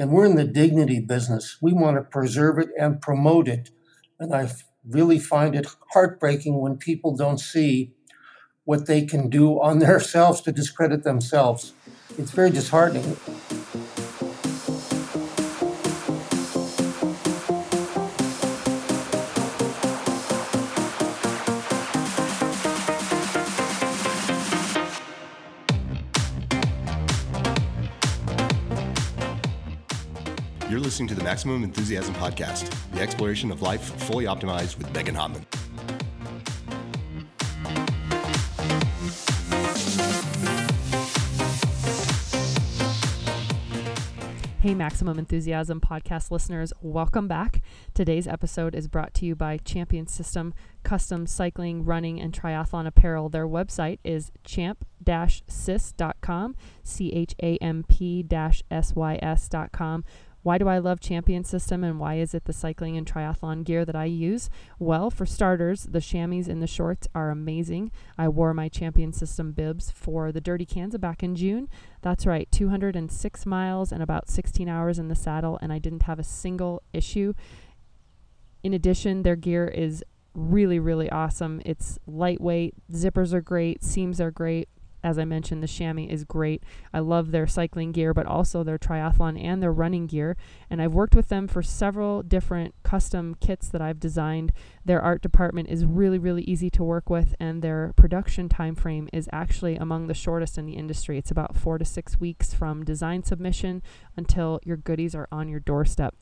And we're in the dignity business. We want to preserve it and promote it. And I really find it heartbreaking when people don't see what they can do on themselves to discredit themselves. It's very disheartening. Listening to the Maximum Enthusiasm Podcast, the exploration of life fully optimized with Megan Hottman. Hey, Maximum Enthusiasm podcast listeners, welcome back. Today's episode is brought to you by Champion System Custom Cycling, Running, and Triathlon Apparel. Their website is champ-sys.com, C H A M P S Y S.com. Why do I love Champion System and why is it the cycling and triathlon gear that I use? Well, for starters, the chamois and the shorts are amazing. I wore my Champion System bibs for the Dirty Kanza back in June. That's right, 206 miles and about 16 hours in the saddle, and I didn't have a single issue. In addition, their gear is really, really awesome. It's lightweight, zippers are great, seams are great as I mentioned, the chamois is great. I love their cycling gear, but also their triathlon and their running gear. And I've worked with them for several different custom kits that I've designed. Their art department is really, really easy to work with, and their production time frame is actually among the shortest in the industry. It's about four to six weeks from design submission until your goodies are on your doorstep.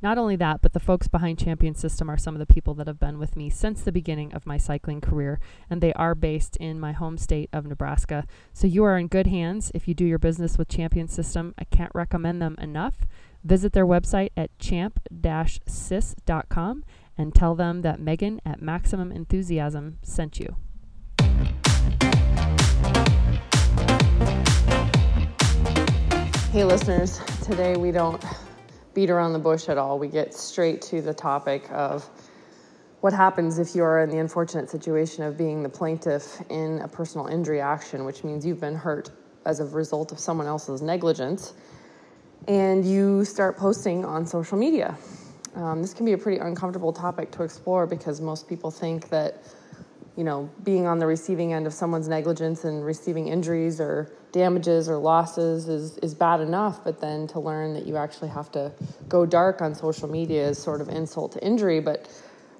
Not only that, but the folks behind Champion System are some of the people that have been with me since the beginning of my cycling career, and they are based in my home state of Nebraska. So you are in good hands if you do your business with Champion System. I can't recommend them enough. Visit their website at champ-sys.com and tell them that Megan at Maximum Enthusiasm sent you. Hey, listeners, today we don't beat around the bush at all. We get straight to the topic of what happens if you are in the unfortunate situation of being the plaintiff in a personal injury action, which means you've been hurt as a result of someone else's negligence, and you start posting on social media. Um, this can be a pretty uncomfortable topic to explore because most people think that you know, being on the receiving end of someone's negligence and receiving injuries or damages or losses is, is bad enough, but then to learn that you actually have to go dark on social media is sort of insult to injury. But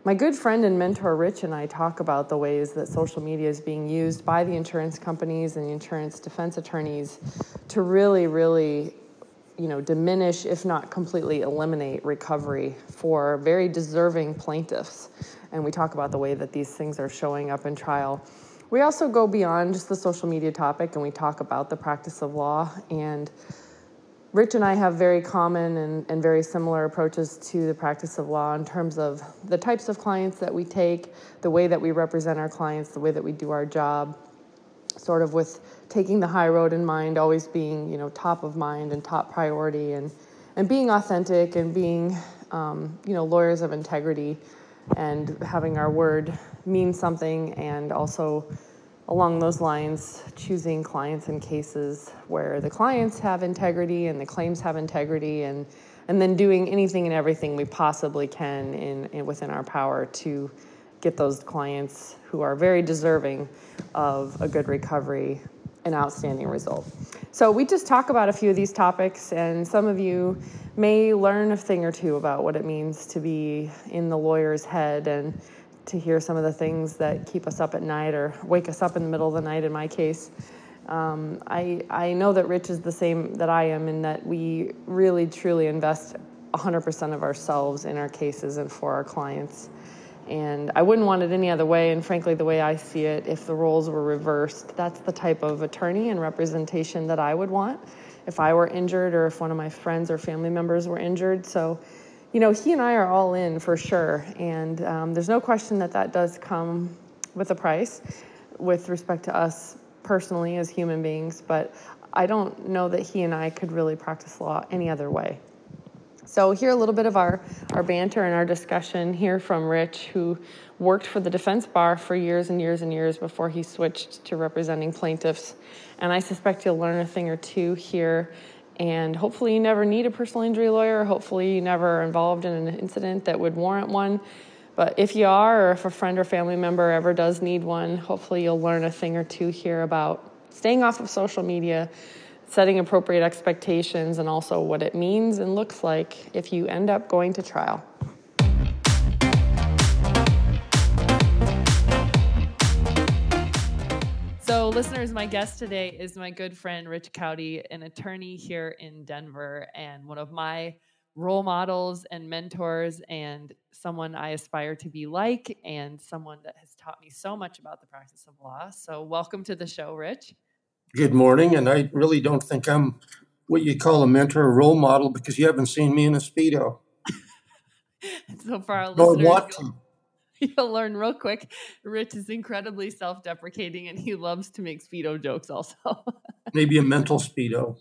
my good friend and mentor Rich and I talk about the ways that social media is being used by the insurance companies and the insurance defense attorneys to really, really you know, diminish, if not completely eliminate recovery for very deserving plaintiffs and we talk about the way that these things are showing up in trial. We also go beyond just the social media topic and we talk about the practice of law. And Rich and I have very common and, and very similar approaches to the practice of law in terms of the types of clients that we take, the way that we represent our clients, the way that we do our job, sort of with taking the high road in mind, always being you know top of mind and top priority, and and being authentic and being um, you know lawyers of integrity and having our word mean something, and also along those lines, choosing clients and cases where the clients have integrity and the claims have integrity, and and then doing anything and everything we possibly can in, in within our power to get those clients who are very deserving of a good recovery an outstanding result. So we just talk about a few of these topics, and some of you may learn a thing or two about what it means to be in the lawyer's head and to hear some of the things that keep us up at night or wake us up in the middle of the night in my case. Um, I, I know that Rich is the same that I am in that we really truly invest 100% of ourselves in our cases and for our clients. And I wouldn't want it any other way. And frankly, the way I see it, if the roles were reversed, that's the type of attorney and representation that I would want if I were injured or if one of my friends or family members were injured. So, you know, he and I are all in for sure. And um, there's no question that that does come with a price with respect to us personally as human beings. But I don't know that he and I could really practice law any other way. So, here a little bit of our, our banter and our discussion here from Rich, who worked for the defense bar for years and years and years before he switched to representing plaintiffs. And I suspect you'll learn a thing or two here And hopefully, you never need a personal injury lawyer. Hopefully, you never are involved in an incident that would warrant one. But if you are, or if a friend or family member ever does need one, hopefully, you'll learn a thing or two here about staying off of social media, setting appropriate expectations, and also what it means and looks like if you end up going to trial. So, listeners, my guest today is my good friend Rich Cowdy, an attorney here in Denver, and one of my role models and mentors, and someone I aspire to be like, and someone that has taught me so much about the practice of law. So, welcome to the show, Rich. Good morning, and I really don't think I'm what you call a mentor or role model because you haven't seen me in a Speedo. so, for our listeners, want you'll- to. You'll learn real quick. Rich is incredibly self deprecating and he loves to make Speedo jokes also. Maybe a mental Speedo.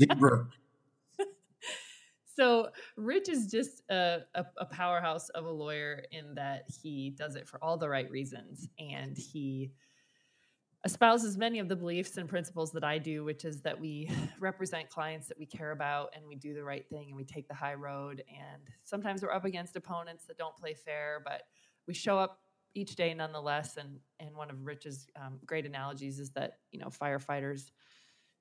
Zebra. so, Rich is just a, a, a powerhouse of a lawyer in that he does it for all the right reasons and he espouses many of the beliefs and principles that I do, which is that we represent clients that we care about and we do the right thing and we take the high road. And sometimes we're up against opponents that don't play fair, but we show up each day nonetheless. And and one of Rich's um, great analogies is that you know firefighters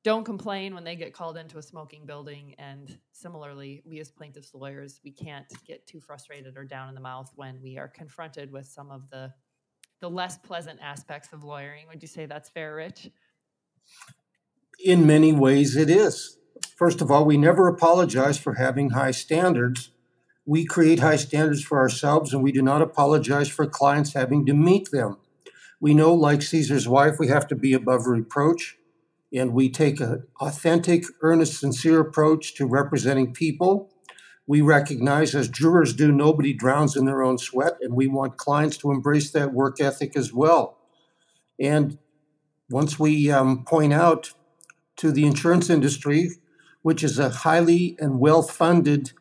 don't complain when they get called into a smoking building, and similarly, we as plaintiffs lawyers we can't get too frustrated or down in the mouth when we are confronted with some of the the less pleasant aspects of lawyering. Would you say that's fair, Rich? In many ways, it is. First of all, we never apologize for having high standards. We create high standards for ourselves, and we do not apologize for clients having to meet them. We know, like Caesar's wife, we have to be above reproach, and we take an authentic, earnest, sincere approach to representing people. We recognize, as jurors do, nobody drowns in their own sweat, and we want clients to embrace that work ethic as well. And once we um, point out to the insurance industry, which is a highly and well funded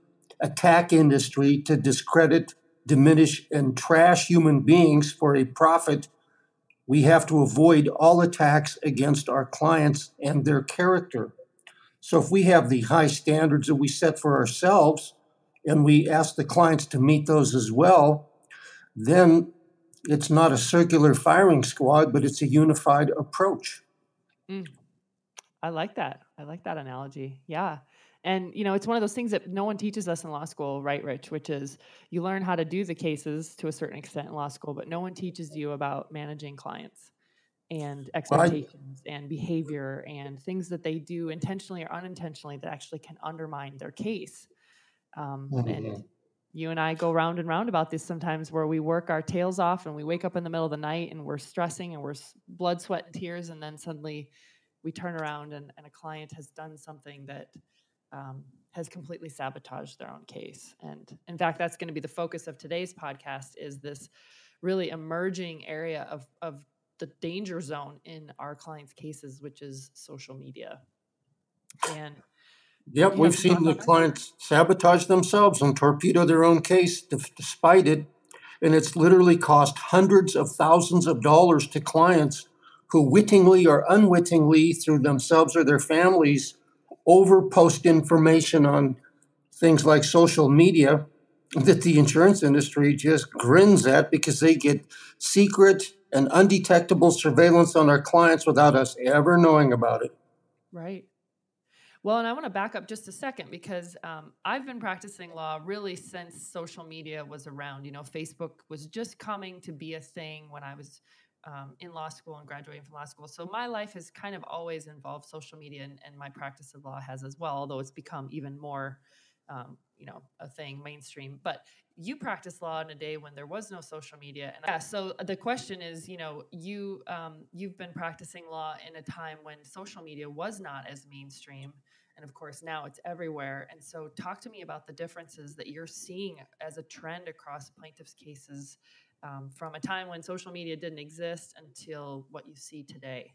attack industry to discredit, diminish, and trash human beings for a profit, we have to avoid all attacks against our clients and their character. So if we have the high standards that we set for ourselves and we ask the clients to meet those as well, then it's not a circular firing squad, but it's a unified approach. Mm. I like that. I like that analogy. Yeah. And you know, it's one of those things that no one teaches us in law school, right, Rich? Which is you learn how to do the cases to a certain extent in law school, but no one teaches you about managing clients and expectations and behavior and things that they do intentionally or unintentionally that actually can undermine their case. Um, And Mhm. you and I go round and round about this sometimes where we work our tails off and we wake up in the middle of the night and we're stressing and we're s- blood, sweat, and tears. And then suddenly we turn around and, and a client has done something that um, has completely sabotaged their own case. And in fact, that's going to be the focus of today's podcast is this really emerging area of, of the danger zone in our clients' cases, which is social media. And Yep, we've seen the clients sabotage themselves and torpedo their own case despite it. And it's literally cost hundreds of thousands of dollars to clients who wittingly or unwittingly, through themselves or their families, overpost information on things like social media that the insurance industry just grins at because they get secret and undetectable surveillance on our clients without us ever knowing about it. Right. Well, and I want to back up just a second because um, I've been practicing law really since social media was around. You know, Facebook was just coming to be a thing when I was um, in law school and graduating from law school. So my life has kind of always involved social media, and, and my practice of law has as well, although it's become even more, um, you know, a thing mainstream. But you practice law in a day when there was no social media, and yeah. So the question is, you know, you um, you've been practicing law in a time when social media was not as mainstream and of course now it's everywhere and so talk to me about the differences that you're seeing as a trend across plaintiffs cases um, from a time when social media didn't exist until what you see today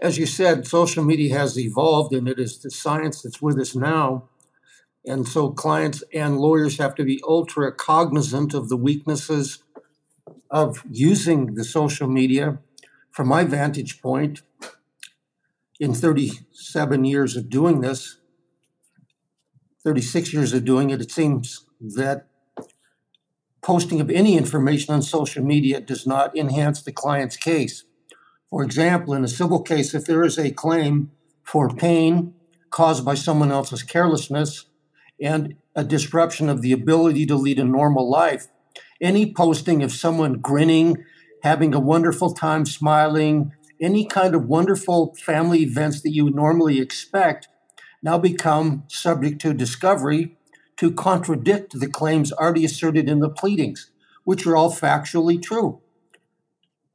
as you said, social media has evolved and it is the science that's with us now. And so clients and lawyers have to be ultra cognizant of the weaknesses of using the social media. From my vantage point, in 37 years of doing this, 36 years of doing it, it seems that posting of any information on social media does not enhance the client's case. For example, in a civil case, if there is a claim for pain caused by someone else's carelessness and a disruption of the ability to lead a normal life, any posting of someone grinning, having a wonderful time, smiling, any kind of wonderful family events that you would normally expect now become subject to discovery to contradict the claims already asserted in the pleadings, which are all factually true.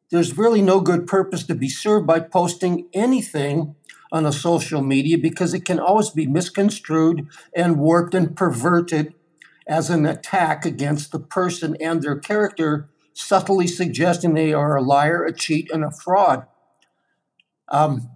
There's really no good purpose to be served by posting anything on a social media because it can always be misconstrued and warped and perverted as an attack against the person and their character, subtly suggesting they are a liar, a cheat, and a fraud. Um,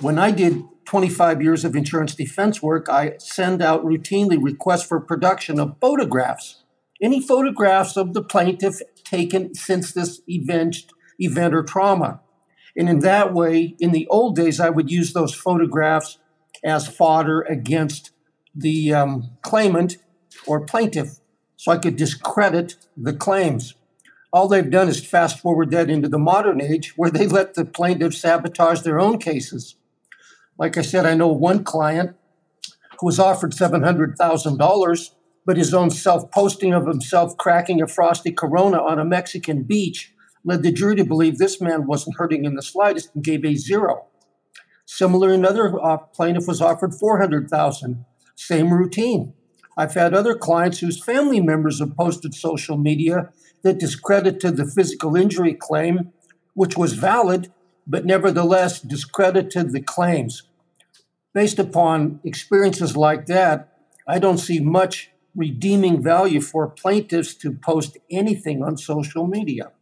when I did 25 years of insurance defense work, I send out routinely requests for production of photographs. Any photographs of the plaintiff taken since this event, event or trauma. And in that way, in the old days, I would use those photographs as fodder against the um, claimant or plaintiff so I could discredit the claims. All they've done is fast forward that into the modern age where they let the plaintiff sabotage their own cases. Like I said, I know one client who was offered $700,000, but his own self posting of himself cracking a frosty corona on a Mexican beach led the jury to believe this man wasn't hurting in the slightest and gave a zero. Similar, another uh, plaintiff was offered 400,000, same routine. I've had other clients whose family members have posted social media that discredited the physical injury claim, which was valid, but nevertheless discredited the claims. Based upon experiences like that, I don't see much redeeming value for plaintiffs to post anything on social media.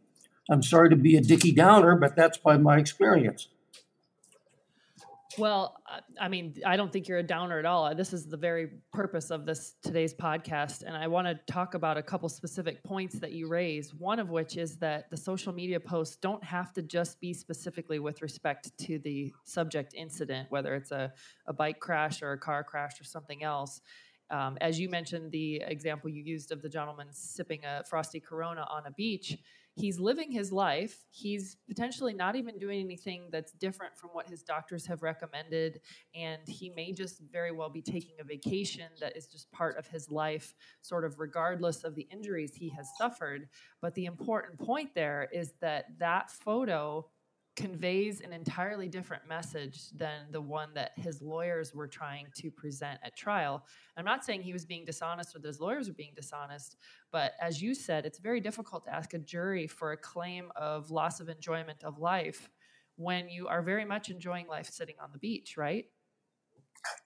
I'm sorry to be a Dicky Downer, but that's by my experience. Well, I mean, I don't think you're a downer at all. This is the very purpose of this today's podcast. And I want to talk about a couple specific points that you raise. One of which is that the social media posts don't have to just be specifically with respect to the subject incident, whether it's a, a bike crash or a car crash or something else. Um, as you mentioned, the example you used of the gentleman sipping a frosty Corona on a beach he's living his life. He's potentially not even doing anything that's different from what his doctors have recommended. And he may just very well be taking a vacation that is just part of his life, sort of regardless of the injuries he has suffered. But the important point there is that that photo conveys an entirely different message than the one that his lawyers were trying to present at trial. I'm not saying he was being dishonest or those lawyers were being dishonest, but as you said, it's very difficult to ask a jury for a claim of loss of enjoyment of life when you are very much enjoying life sitting on the beach, right?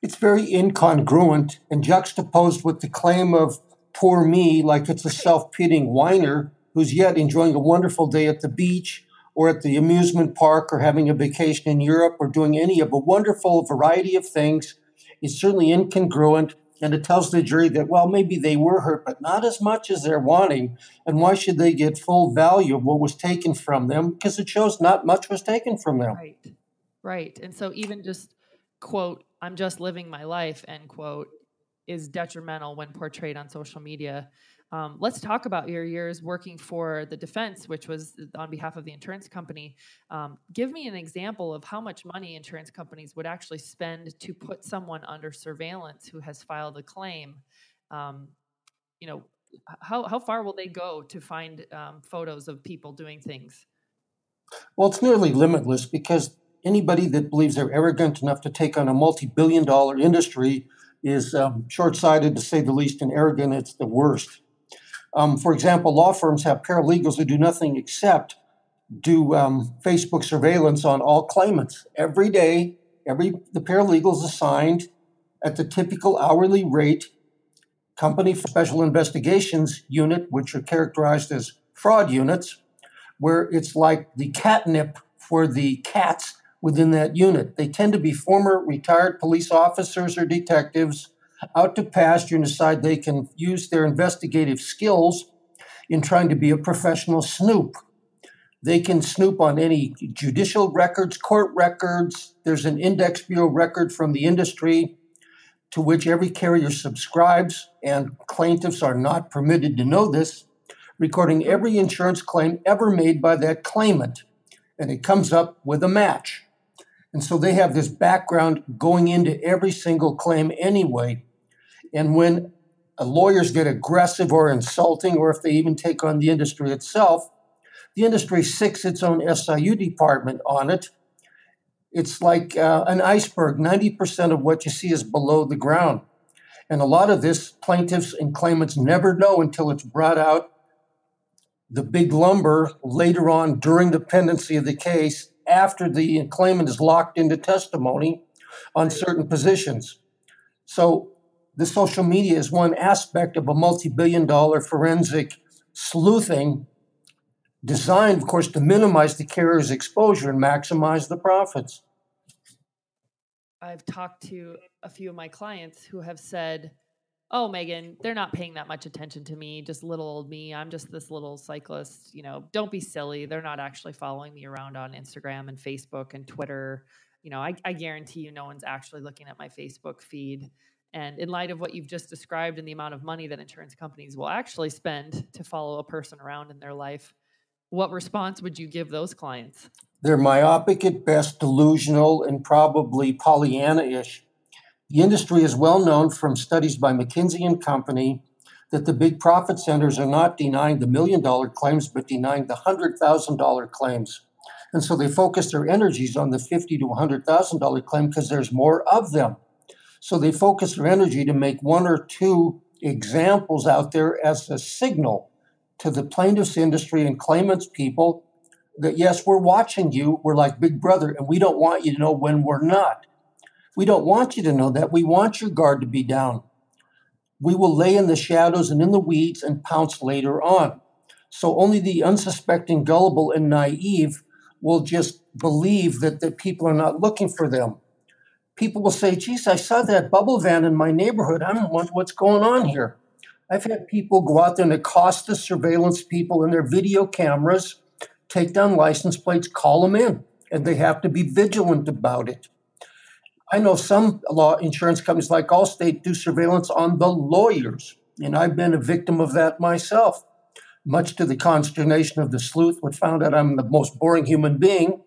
It's very incongruent and juxtaposed with the claim of poor me, like it's a self pitying whiner who's yet enjoying a wonderful day at the beach or at the amusement park or having a vacation in Europe or doing any of a wonderful variety of things is certainly incongruent. And it tells the jury that, well, maybe they were hurt, but not as much as they're wanting. And why should they get full value of what was taken from them? Because it shows not much was taken from them. Right. Right. And so even just, quote, I'm just living my life, end quote, is detrimental when portrayed on social media. Um, let's talk about your years working for the defense, which was on behalf of the insurance company. Um, give me an example of how much money insurance companies would actually spend to put someone under surveillance who has filed a claim. Um, you know, how, how far will they go to find um, photos of people doing things? Well, it's nearly limitless because anybody that believes they're arrogant enough to take on a multi billion dollar industry is um, short sighted to say the least and arrogant. It's the worst. Um, for example, law firms have paralegals who do nothing except do um, Facebook surveillance on all claimants every day. Every the paralegal is assigned at the typical hourly rate. Company Special Investigations Unit, which are characterized as fraud units, where it's like the catnip for the cats within that unit. They tend to be former retired police officers or detectives out to pasture and decide they can use their investigative skills in trying to be a professional snoop. They can snoop on any judicial records, court records. There's an index bureau record from the industry to which every carrier subscribes, and plaintiffs are not permitted to know this, recording every insurance claim ever made by that claimant. And it comes up with a match. And so they have this background going into every single claim anyway. And when lawyers get aggressive or insulting, or if they even take on the industry itself, the industry sicks its own SIU department on it. It's like uh, an iceberg. 90% of what you see is below the ground. And a lot of this plaintiffs and claimants never know until it's brought out the big lumber later on during the pendency of the case after the claimant is locked into testimony on certain positions. So the social media is one aspect of a multi-billion dollar forensic sleuthing designed, of course, to minimize the carrier's exposure and maximize the profits. I've talked to a few of my clients who have said, oh megan they're not paying that much attention to me just little old me. I'm just this little cyclist you know don't be silly. They're not actually following me around on instagram and facebook and twitter. You know i, I guarantee you no one's actually looking at my facebook feed and in light of what you've just described and the amount of money that insurance companies will actually spend to follow a person around in their life what response would you give those clients they're myopic at best delusional and probably pollyanna-ish the industry is well known from studies by McKinsey and Company that the big profit centers are not denying the million dollar claims, but denying the hundred thousand dollar claims. And so they focus their energies on the fifty to hundred thousand dollar claim because there's more of them. So they focus their energy to make one or two examples out there as a signal to the plaintiffs industry and claimants people that yes, we're watching you. We're like Big Brother, and we don't want you to know when we're not. We don't want you to know that. We want your guard to be down. We will lay in the shadows and in the weeds and pounce later on. So only the unsuspecting, gullible, and naive will just believe that, that people are not looking for them. People will say, geez, I saw that bubble van in my neighborhood. I don't want what's going on here. I've had people go out there and accost the surveillance people in their video cameras, take down license plates, call them in, and they have to be vigilant about it. I know some law insurance companies like Allstate do surveillance on the lawyers, and I've been a victim of that myself. Much to the consternation of the sleuth, which found out I'm the most boring human being,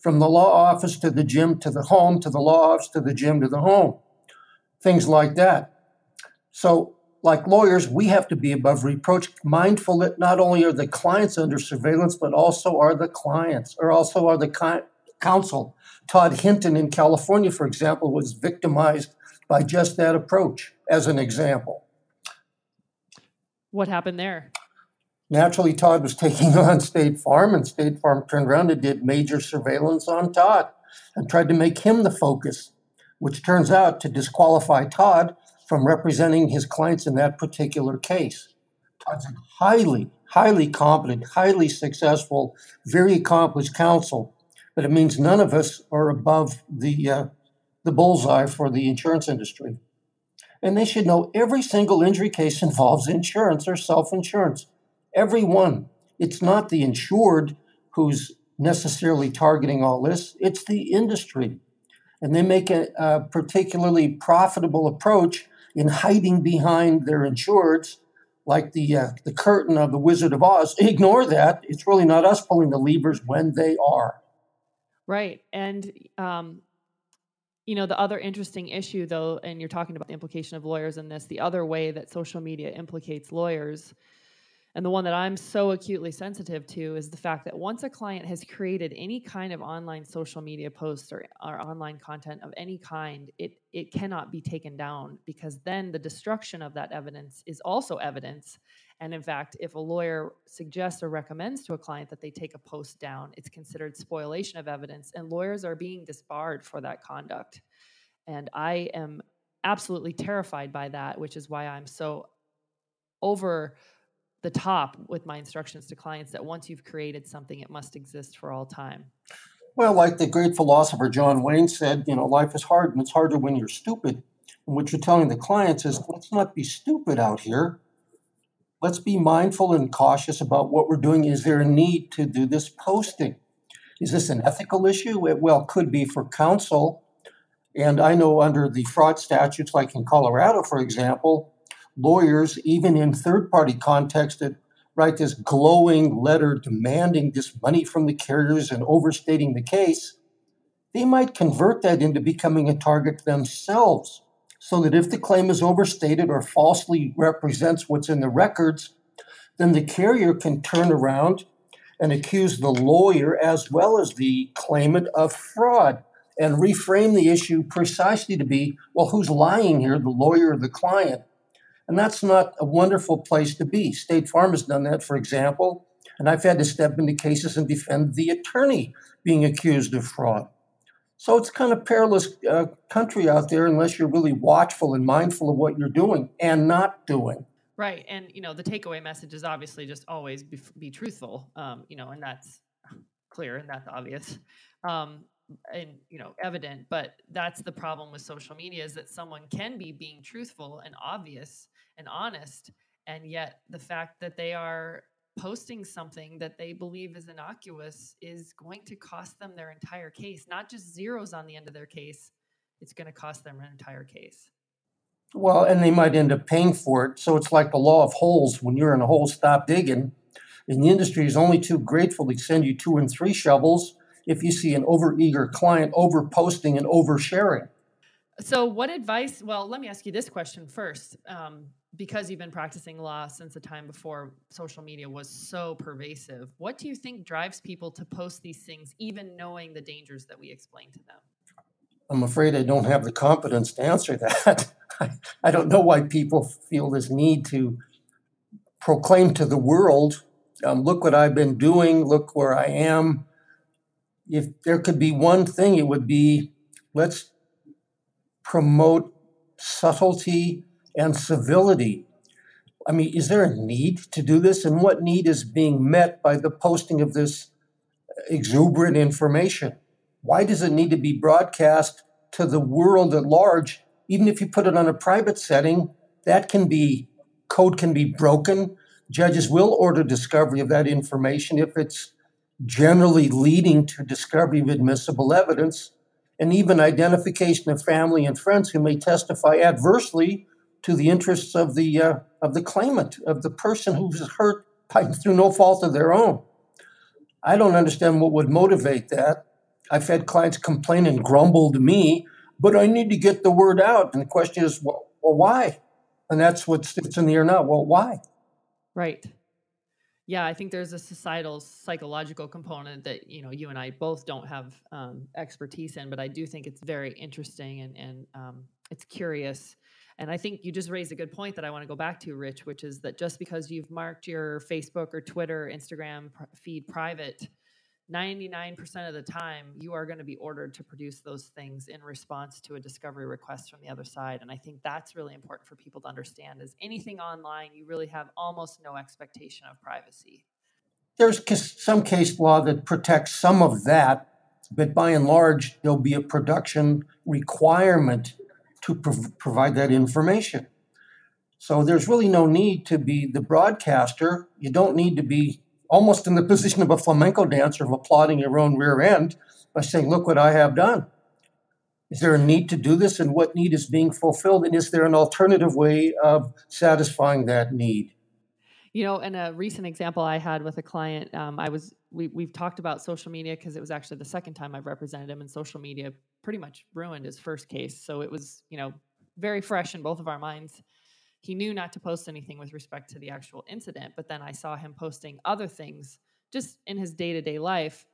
from the law office to the gym to the home, to the law office to the gym to the home, things like that. So, like lawyers, we have to be above reproach, mindful that not only are the clients under surveillance, but also are the clients, or also are the counsel Todd Hinton in California, for example, was victimized by just that approach, as an example. What happened there? Naturally, Todd was taking on State Farm, and State Farm turned around and did major surveillance on Todd and tried to make him the focus, which turns out to disqualify Todd from representing his clients in that particular case. Todd's a highly, highly competent, highly successful, very accomplished counsel but it means none of us are above the uh, the bullseye for the insurance industry. And they should know every single injury case involves insurance or self-insurance. Every one. It's not the insured who's necessarily targeting all this, it's the industry. And they make a, a particularly profitable approach in hiding behind their insureds, like the uh, the curtain of the Wizard of Oz. Ignore that. It's really not us pulling the levers when they are. Right. And, um, you know, the other interesting issue, though, and you're talking about the implication of lawyers in this, the other way that social media implicates lawyers, and the one that I'm so acutely sensitive to is the fact that once a client has created any kind of online social media post or, or online content of any kind, it, it cannot be taken down because then the destruction of that evidence is also evidence and in fact, if a lawyer suggests or recommends to a client that they take a post down, it's considered spoliation of evidence, and lawyers are being disbarred for that conduct. And I am absolutely terrified by that, which is why I'm so over the top with my instructions to clients that once you've created something, it must exist for all time. Well, like the great philosopher John Wayne said, you know, life is hard and it's harder when you're stupid. And what you're telling the clients is, let's not be stupid out here let's be mindful and cautious about what we're doing. Is there a need to do this posting? Is this an ethical issue? It well could be for counsel. And I know under the fraud statutes, like in Colorado, for example, lawyers, even in third party context, that write this glowing letter demanding this money from the carriers and overstating the case, they might convert that into becoming a target themselves. So that if the claim is overstated or falsely represents what's in the records, then the carrier can turn around and accuse the lawyer as well as the claimant of fraud and reframe the issue precisely to be well, who's lying here, the lawyer or the client? And that's not a wonderful place to be. State Farm has done that, for example, and I've had to step into cases and defend the attorney being accused of fraud. So it's kind of perilous uh, country out there unless you're really watchful and mindful of what you're doing and not doing. Right, and you know the takeaway message is obviously just always be, be truthful. Um, you know, and that's clear and that's obvious, um, and you know evident. But that's the problem with social media is that someone can be being truthful and obvious and honest, and yet the fact that they are posting something that they believe is innocuous is going to cost them their entire case, not just zeros on the end of their case. It's going to cost them an entire case. Well, and they might end up paying for it. So it's like the law of holes. When you're in a hole, stop digging. And the industry is only too grateful to send you two and three shovels if you see an overeager client over posting and oversharing. So, what advice? Well, let me ask you this question first. Um, because you've been practicing law since the time before social media was so pervasive, what do you think drives people to post these things, even knowing the dangers that we explain to them? I'm afraid I don't have the competence to answer that. I, I don't know why people feel this need to proclaim to the world, um, look what I've been doing, look where I am. If there could be one thing, it would be let's promote subtlety and civility. I mean, is there a need to do this? And what need is being met by the posting of this exuberant information? Why does it need to be broadcast to the world at large? Even if you put it on a private setting, that can be, code can be broken. Judges will order discovery of that information if it's generally leading to discovery of admissible evidence and even identification of family and friends who may testify adversely to the interests of the uh, of the claimant, of the person who's hurt by, through no fault of their own. I don't understand what would motivate that. I've had clients complain and grumble to me, but I need to get the word out. And the question is, well, well why? And that's what sits in the air now. Well, why? Right. Yeah, I think there's a societal psychological component that you know you and I both don't have um, expertise in, but I do think it's very interesting and and um, it's curious and I think you just raised a good point that I want to go back to, Rich, which is that just because you've marked your Facebook or Twitter, Instagram feed private, 99% of the time you are going to be ordered to produce those things in response to a discovery request from the other side. And i think that's really important for people to understand is anything online you really have almost no expectation of privacy. There's some case law that protects some of that but by and large there'll be a production requirement to prov- provide that information. So there's really no need to be the broadcaster. You don't need to be almost in the position of a flamenco dancer of applauding your own rear end by saying, Look what I have done. Is there a need to do this and what need is being fulfilled? And is there an alternative way of satisfying that need? You know, in a recent example I had with a client, um, I was we we've talked about social media because it was actually the second time I've represented him, and social media pretty much ruined his first case. So it was you know very fresh in both of our minds. He knew not to post anything with respect to the actual incident, but then I saw him posting other things just in his day to day life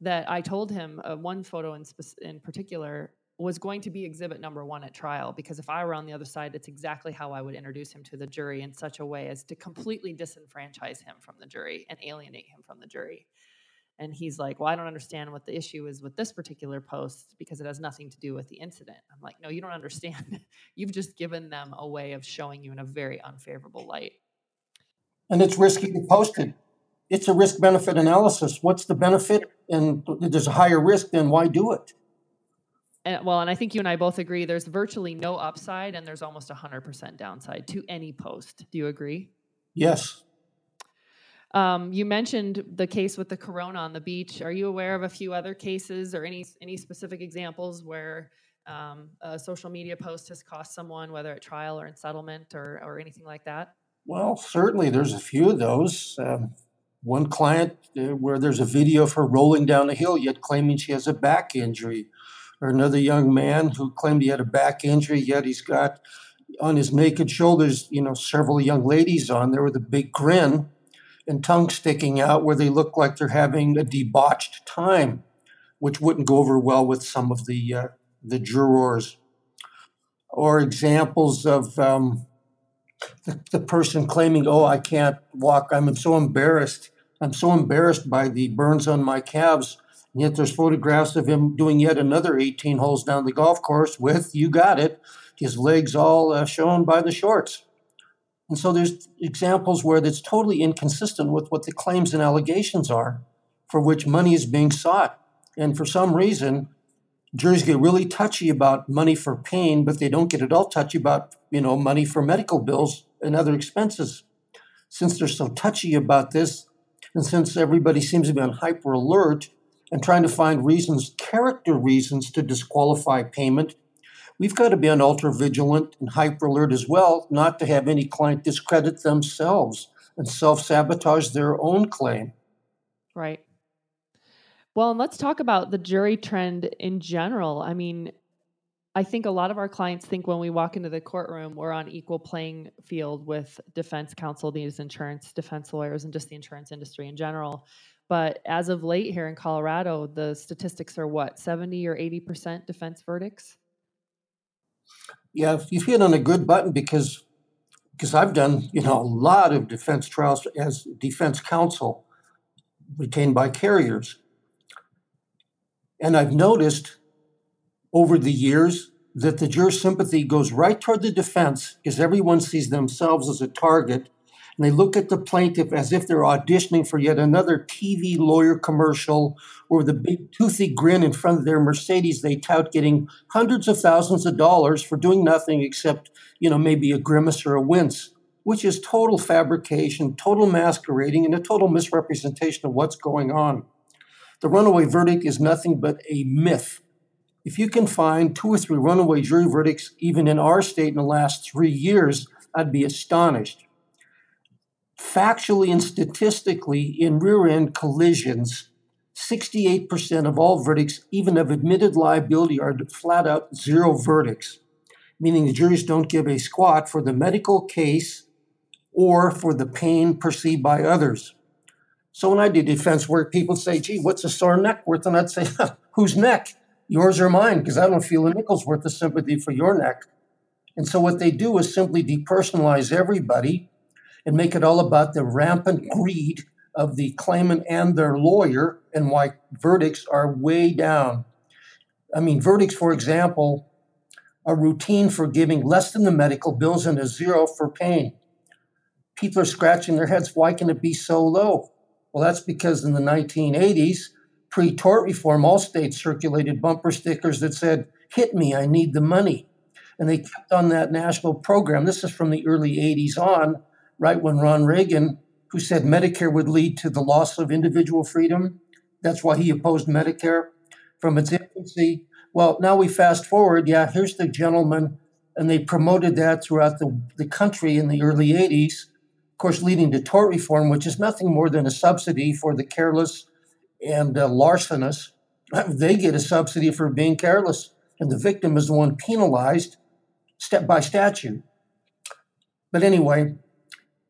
that I told him uh, one photo in, spe- in particular was going to be exhibit number one at trial because if I were on the other side, it's exactly how I would introduce him to the jury in such a way as to completely disenfranchise him from the jury and alienate him from the jury. And he's like, Well, I don't understand what the issue is with this particular post because it has nothing to do with the incident. I'm like, No, you don't understand. You've just given them a way of showing you in a very unfavorable light. And it's risky to post it. It's a risk benefit analysis. What's the benefit? And there's a higher risk, then why do it? And well, and I think you and I both agree there's virtually no upside and there's almost 100% downside to any post. Do you agree? Yes. Um, you mentioned the case with the corona on the beach. Are you aware of a few other cases or any any specific examples where um, a social media post has cost someone, whether at trial or in settlement or or anything like that? Well, certainly there's a few of those. Um, one client uh, where there's a video of her rolling down a hill, yet claiming she has a back injury, or another young man who claimed he had a back injury, yet he's got on his naked shoulders, you know, several young ladies on there with a big grin and tongue sticking out where they look like they're having a debauched time, which wouldn't go over well with some of the uh, the jurors. Or examples of um, the, the person claiming, "Oh, I can't walk. I'm so embarrassed. I'm so embarrassed by the burns on my calves." Yet there's photographs of him doing yet another 18 holes down the golf course with, you got it, his legs all uh, shown by the shorts. And so there's examples where it's totally inconsistent with what the claims and allegations are for which money is being sought. And for some reason, juries get really touchy about money for pain, but they don't get at all touchy about, you know, money for medical bills and other expenses. Since they're so touchy about this, and since everybody seems to be on hyper alert and trying to find reasons, character reasons to disqualify payment, we've got to be on ultra vigilant and hyper alert as well, not to have any client discredit themselves and self sabotage their own claim. Right. Well, and let's talk about the jury trend in general. I mean, I think a lot of our clients think when we walk into the courtroom, we're on equal playing field with defense counsel, these insurance defense lawyers, and just the insurance industry in general. But as of late here in Colorado, the statistics are what, 70 or 80% defense verdicts? Yeah, you've hit on a good button because because I've done you know a lot of defense trials as defense counsel retained by carriers, and I've noticed over the years that the juror sympathy goes right toward the defense because everyone sees themselves as a target and they look at the plaintiff as if they're auditioning for yet another TV lawyer commercial or the big toothy grin in front of their Mercedes they tout getting hundreds of thousands of dollars for doing nothing except, you know, maybe a grimace or a wince, which is total fabrication, total masquerading, and a total misrepresentation of what's going on. The runaway verdict is nothing but a myth. If you can find two or three runaway jury verdicts, even in our state in the last three years, I'd be astonished factually and statistically in rear end collisions, 68% of all verdicts, even of admitted liability, are flat out zero verdicts, meaning the juries don't give a squat for the medical case or for the pain perceived by others. So when I do defense work, people say, gee, what's a sore neck worth? And I'd say, whose neck? Yours or mine? Because I don't feel a nickel's worth of sympathy for your neck. And so what they do is simply depersonalize everybody and make it all about the rampant greed of the claimant and their lawyer and why verdicts are way down. I mean, verdicts, for example, are routine for giving less than the medical bills and a zero for pain. People are scratching their heads. Why can it be so low? Well, that's because in the 1980s, pre tort reform, all states circulated bumper stickers that said, Hit me, I need the money. And they kept on that national program. This is from the early 80s on right when Ron Reagan, who said Medicare would lead to the loss of individual freedom, that's why he opposed Medicare from its infancy. Well, now we fast forward. Yeah, here's the gentleman, and they promoted that throughout the, the country in the early 80s, of course, leading to tort reform, which is nothing more than a subsidy for the careless and uh, larcenous. They get a subsidy for being careless, and the victim is the one penalized step by statute. But anyway,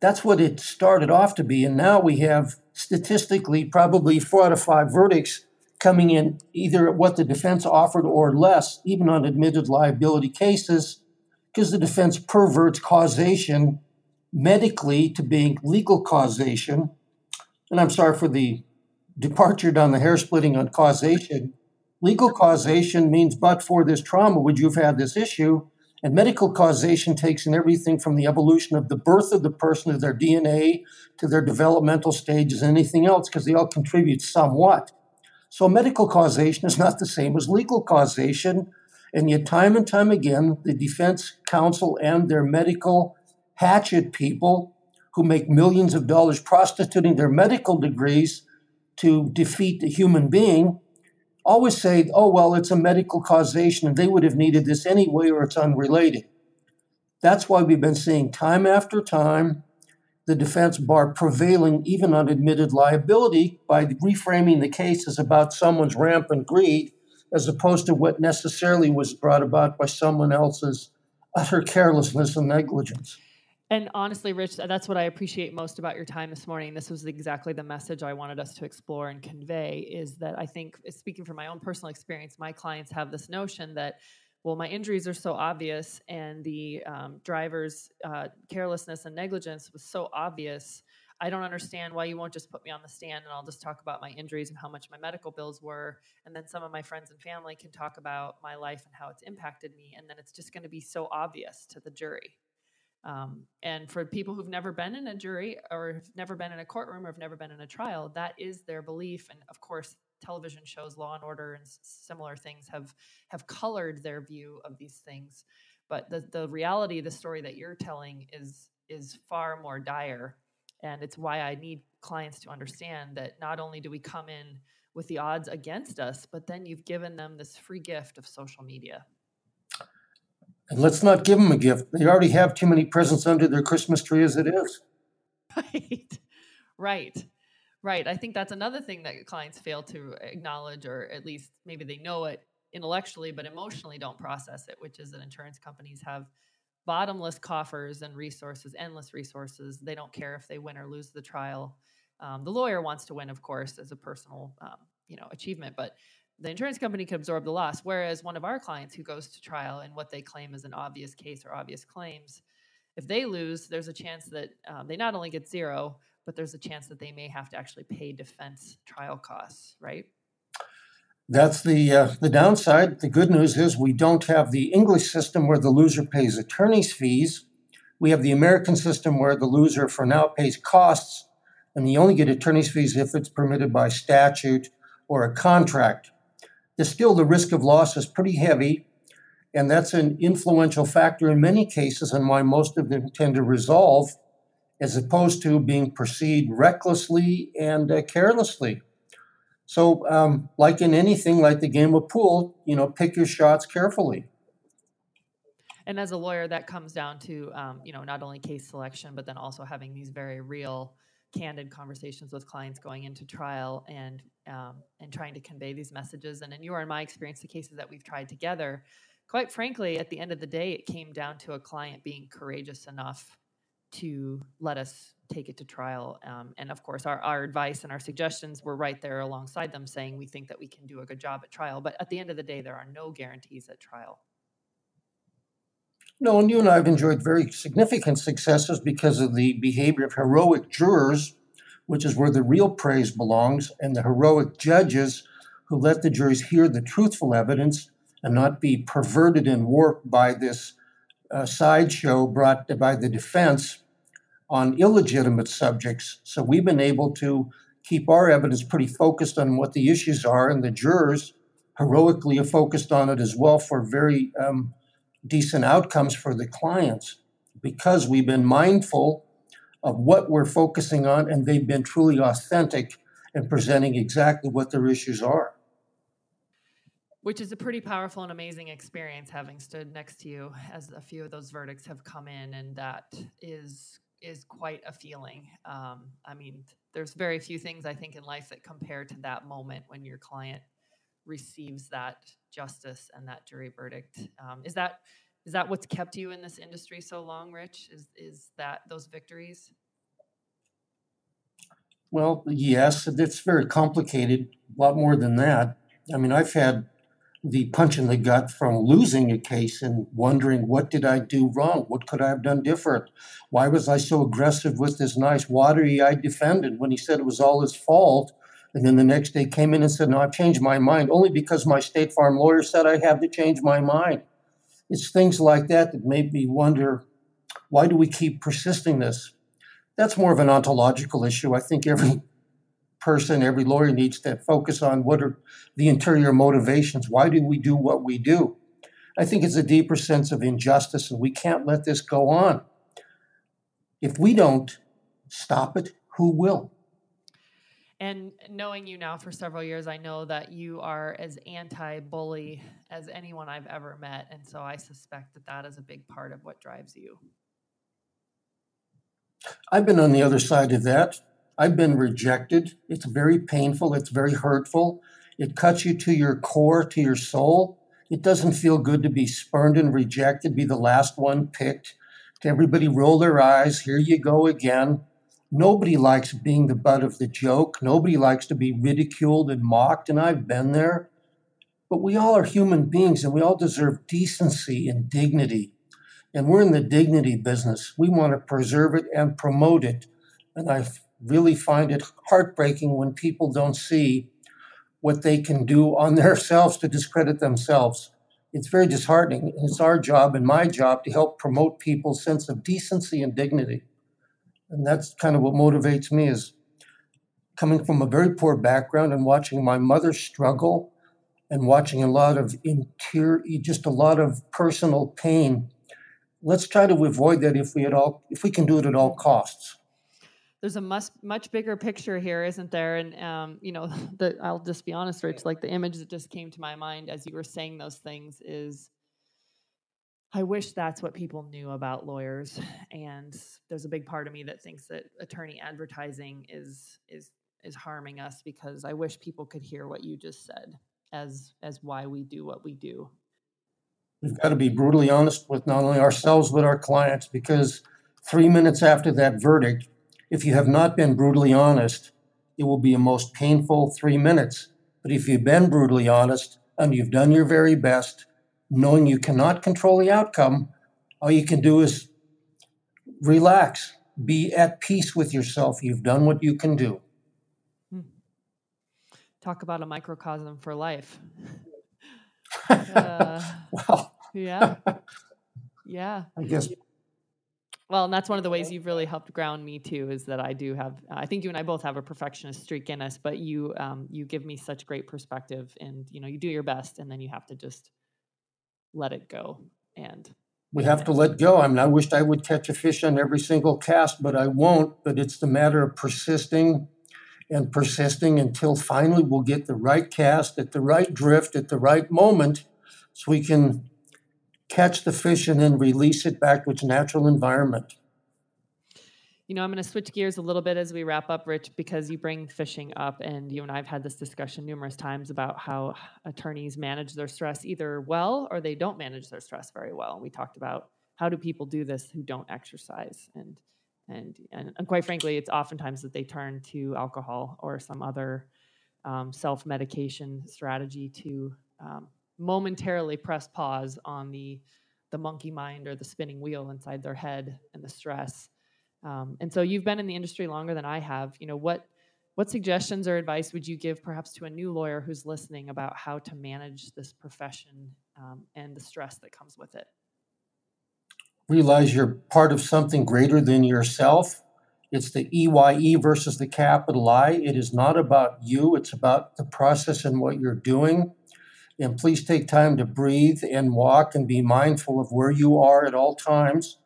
that's what it started off to be. And now we have statistically probably four out of five verdicts coming in either what the defense offered or less, even on admitted liability cases, because the defense perverts causation medically to being legal causation. And I'm sorry for the departure down the hair splitting on causation. Legal causation means, but for this trauma, would you have had this issue? And medical causation takes in everything from the evolution of the birth of the person to their DNA to their developmental stages and anything else, because they all contribute somewhat. So medical causation is not the same as legal causation. And yet, time and time again, the defense counsel and their medical hatchet people who make millions of dollars prostituting their medical degrees to defeat a human being always say, oh, well, it's a medical causation and they would have needed this anyway or it's unrelated. That's why we've been seeing time after time the defense bar prevailing even on admitted liability by reframing the case as about someone's rampant greed as opposed to what necessarily was brought about by someone else's utter carelessness and negligence. And honestly, Rich, that's what I appreciate most about your time this morning. This was exactly the message I wanted us to explore and convey is that I think, speaking from my own personal experience, my clients have this notion that, well, my injuries are so obvious and the um, driver's uh, carelessness and negligence was so obvious. I don't understand why you won't just put me on the stand and I'll just talk about my injuries and how much my medical bills were. And then some of my friends and family can talk about my life and how it's impacted me. And then it's just going to be so obvious to the jury. Um, and for people who've never been in a jury or have never been in a courtroom or have never been in a trial, that is their belief. And of course, television shows, Law and Order, and similar things have have colored their view of these things. But the the reality, the story that you're telling, is is far more dire, and it's why I need clients to understand that not only do we come in with the odds against us, but then you've given them this free gift of social media. And let's not give them a gift. They already have too many presents under their Christmas tree as it is. Right. Right. Right. I think that's another thing that clients fail to acknowledge, or at least maybe they know it intellectually, but emotionally don't process it, which is that insurance companies have bottomless coffers and resources, endless resources. They don't care if they win or lose the trial. Um, the lawyer wants to win, of course, as a personal, um, you know, achievement, but the insurance company can absorb the loss. Whereas one of our clients who goes to trial in what they claim is an obvious case or obvious claims, if they lose, there's a chance that um, they not only get zero, but there's a chance that they may have to actually pay defense trial costs, right? That's the uh, the downside. The good news is we don't have the English system where the loser pays attorney's fees. We have the American system where the loser for now pays costs, and you only get attorney's fees if it's permitted by statute or a contract still the risk of loss is pretty heavy, and that's an influential factor in many cases and why most of them tend to resolve as opposed to being proceed recklessly and uh, carelessly. So, um, like in anything, like the game of pool, you know, pick your shots carefully. And as a lawyer, that comes down to, um, you know, not only case selection, but then also having these very real candid conversations with clients going into trial and um, and trying to convey these messages. And in your and my experience, the cases that we've tried together, quite frankly, at the end of the day, it came down to a client being courageous enough to let us take it to trial. Um, and of course, our, our advice and our suggestions were right there alongside them, saying we think that we can do a good job at trial. But at the end of the day, there are no guarantees at trial. No, and you and I have enjoyed very significant successes because of the behavior of heroic jurors, which is where the real praise belongs, and the heroic judges who let the juries hear the truthful evidence and not be perverted and warped by this uh, sideshow brought by the defense on illegitimate subjects. So we've been able to keep our evidence pretty focused on what the issues are, and the jurors heroically are focused on it as well for very um, decent outcomes for the clients because we've been mindful of what we're focusing on and they've been truly authentic in presenting exactly what their issues are. Which is a pretty powerful and amazing experience having stood next to you as a few of those verdicts have come in, and that is is quite a feeling. Um, I mean, there's very few things I think in life that compare to that moment when your client receives that justice and that jury verdict. Um, is that is that what's kept you in this industry so long, Rich? Is is that those victories? Well, yes, it's very complicated. A lot more than that. I mean, I've had the punch in the gut from losing a case and wondering what did I do wrong? What could I have done different? Why was I so aggressive with this nice watery I defended when he said it was all his fault? And then the next day came in and said, No, I've changed my mind only because my State Farm lawyer said I have to change my mind. It's things like that that made me wonder why do we keep persisting this? That's more of an ontological issue. I think every person, every lawyer needs to focus on what are the interior motivations. Why do we do what we do? I think it's a deeper sense of injustice, and we can't let this go on. If we don't stop it, who will? And knowing you now for several years, I know that you are as anti bully as anyone I've ever met. And so I suspect that that is a big part of what drives you. I've been on the other side of that. I've been rejected. It's very painful. It's very hurtful. It cuts you to your core, to your soul. It doesn't feel good to be spurned and rejected, be the last one picked, to everybody roll their eyes. Here you go again. Nobody likes being the butt of the joke. Nobody likes to be ridiculed and mocked, and I've been there. But we all are human beings and we all deserve decency and dignity. And we're in the dignity business. We want to preserve it and promote it. And I really find it heartbreaking when people don't see what they can do on themselves to discredit themselves. It's very disheartening. It's our job and my job to help promote people's sense of decency and dignity and that's kind of what motivates me is coming from a very poor background and watching my mother struggle and watching a lot of interior just a lot of personal pain. Let's try to avoid that if we at all if we can do it at all costs. There's a much much bigger picture here isn't there? And um, you know the, i'll just be honest rich like the image that just came to my mind as you were saying those things is I wish that's what people knew about lawyers. And there's a big part of me that thinks that attorney advertising is is is harming us because I wish people could hear what you just said as as why we do what we do. We've got to be brutally honest with not only ourselves but our clients because 3 minutes after that verdict, if you have not been brutally honest, it will be a most painful 3 minutes. But if you've been brutally honest and you've done your very best, knowing you cannot control the outcome, all you can do is relax, be at peace with yourself. You've done what you can do. Hmm. Talk about a microcosm for life. uh, well, yeah. Yeah. I guess. Well, and that's one of the ways you've really helped ground me too. Is that I do have. I think you and I both have a perfectionist streak in us, but you um, you give me such great perspective, and you know you do your best, and then you have to just let it go and we have to let go. I mean, I wished I would catch a fish on every single cast, but I won't. But it's the matter of persisting and persisting until finally we'll get the right cast at the right drift at the right moment so we can catch the fish and then release it back to its natural environment you know, I'm going to switch gears a little bit as we wrap up, Rich, because you bring fishing up, and you and I have had this discussion numerous times about how attorneys manage their stress either well or they don't manage their stress very well. We talked about how do people do this who don't exercise, and and and, and quite frankly, it's oftentimes that they turn to alcohol or some other um, self medication strategy to um, momentarily press pause on the the monkey mind or the spinning wheel inside their head and the stress um, and so you've been in the industry longer than I have. You know, what what suggestions or advice would you give perhaps to a new lawyer who's listening about how to manage this profession um, and the stress that comes with it? Realize you're part of something greater than yourself. It's the EYE versus the capital I. It is not about you, it's about the process and what you're doing. And please take time to breathe and walk and be mindful of where you are at all times.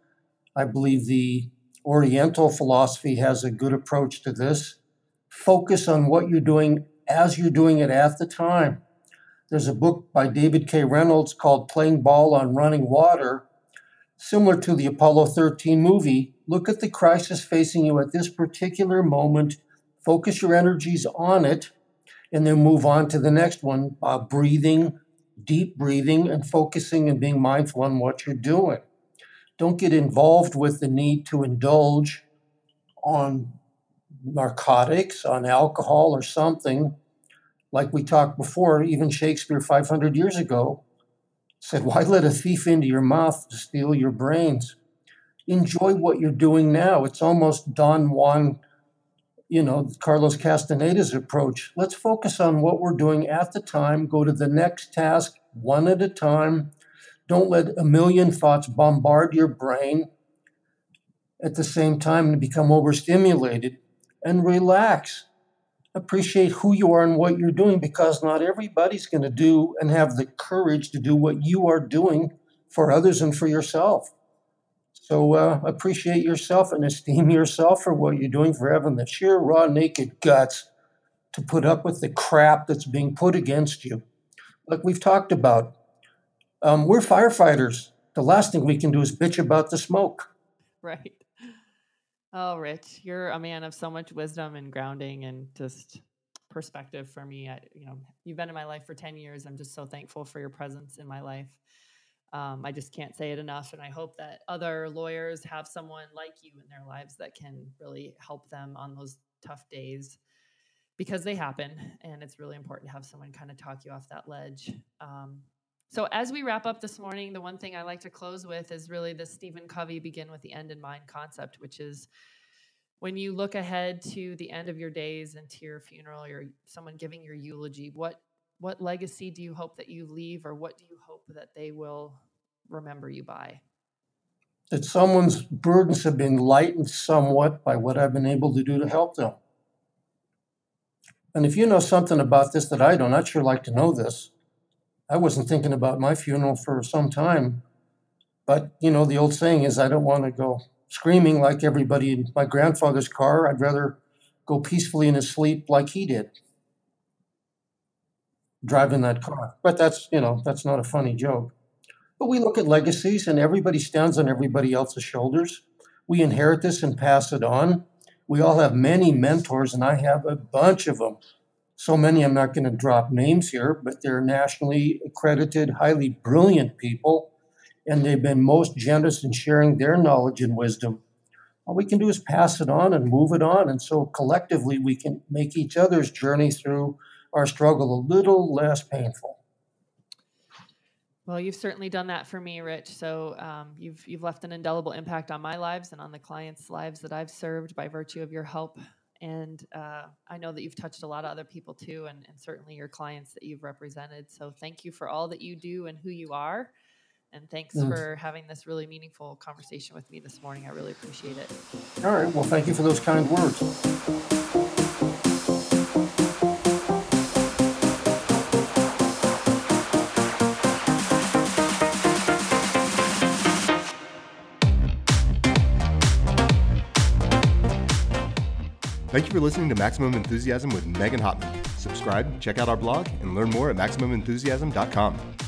I believe the Oriental philosophy has a good approach to this. Focus on what you're doing as you're doing it at the time. There's a book by David K. Reynolds called Playing Ball on Running Water, similar to the Apollo 13 movie. Look at the crisis facing you at this particular moment, focus your energies on it, and then move on to the next one by breathing, deep breathing, and focusing and being mindful on what you're doing. Don't get involved with the need to indulge on narcotics, on alcohol, or something. Like we talked before, even Shakespeare 500 years ago said, Why let a thief into your mouth to steal your brains? Enjoy what you're doing now. It's almost Don Juan, you know, Carlos Castaneda's approach. Let's focus on what we're doing at the time, go to the next task one at a time, don't let a million thoughts bombard your brain at the same time and become overstimulated and relax. Appreciate who you are and what you're doing because not everybody's going to do and have the courage to do what you are doing for others and for yourself. So uh, appreciate yourself and esteem yourself for what you're doing for having the sheer raw naked guts to put up with the crap that's being put against you. Like we've talked about, um, we're firefighters. The last thing we can do is bitch about the smoke. Right. Oh, Rich, you're a man of so much wisdom and grounding and just perspective for me. I, you know, you've been in my life for 10 years. I'm just so thankful for your presence in my life. Um, I just can't say it enough. And I hope that other lawyers have someone like you in their lives that can really help them on those tough days because they happen. And it's really important to have someone kind of talk you off that ledge. Um, so, as we wrap up this morning, the one thing I like to close with is really the Stephen Covey begin with the end in mind concept, which is when you look ahead to the end of your days and to your funeral, or someone giving your eulogy, what what legacy do you hope that you leave, or what do you hope that they will remember you by? That someone's burdens have been lightened somewhat by what I've been able to do to help them. And if you know something about this that I don't, I'd sure like to know this. I wasn't thinking about my funeral for some time. But, you know, the old saying is I don't want to go screaming like everybody in my grandfather's car. I'd rather go peacefully in his sleep like he did, driving that car. But that's, you know, that's not a funny joke. But we look at legacies and everybody stands on everybody else's shoulders. We inherit this and pass it on. We all have many mentors, and I have a bunch of them so many, I'm not going to drop names here, but they're nationally accredited, highly brilliant people, and they've been most generous in sharing their knowledge and wisdom. All we can do is pass it on and move it on. And so collectively, we can make each other's journey through our struggle a little less painful. Well, you've certainly done that for me, Rich. So um, you've you've left an indelible impact on my lives and on the clients' lives that I've served by virtue of your help and uh, I know that you've touched a lot of other people too, and, and, certainly your clients that you've represented. So thank you for all that you do and who you are. And thanks mm. for having this really meaningful conversation with me this morning. I really appreciate it. All right. Well, thank you for those kind words. Thank you for listening to Maximum Enthusiasm with Megan Hottman. Subscribe, check out our blog, and learn more at MaximumEnthusiasm.com.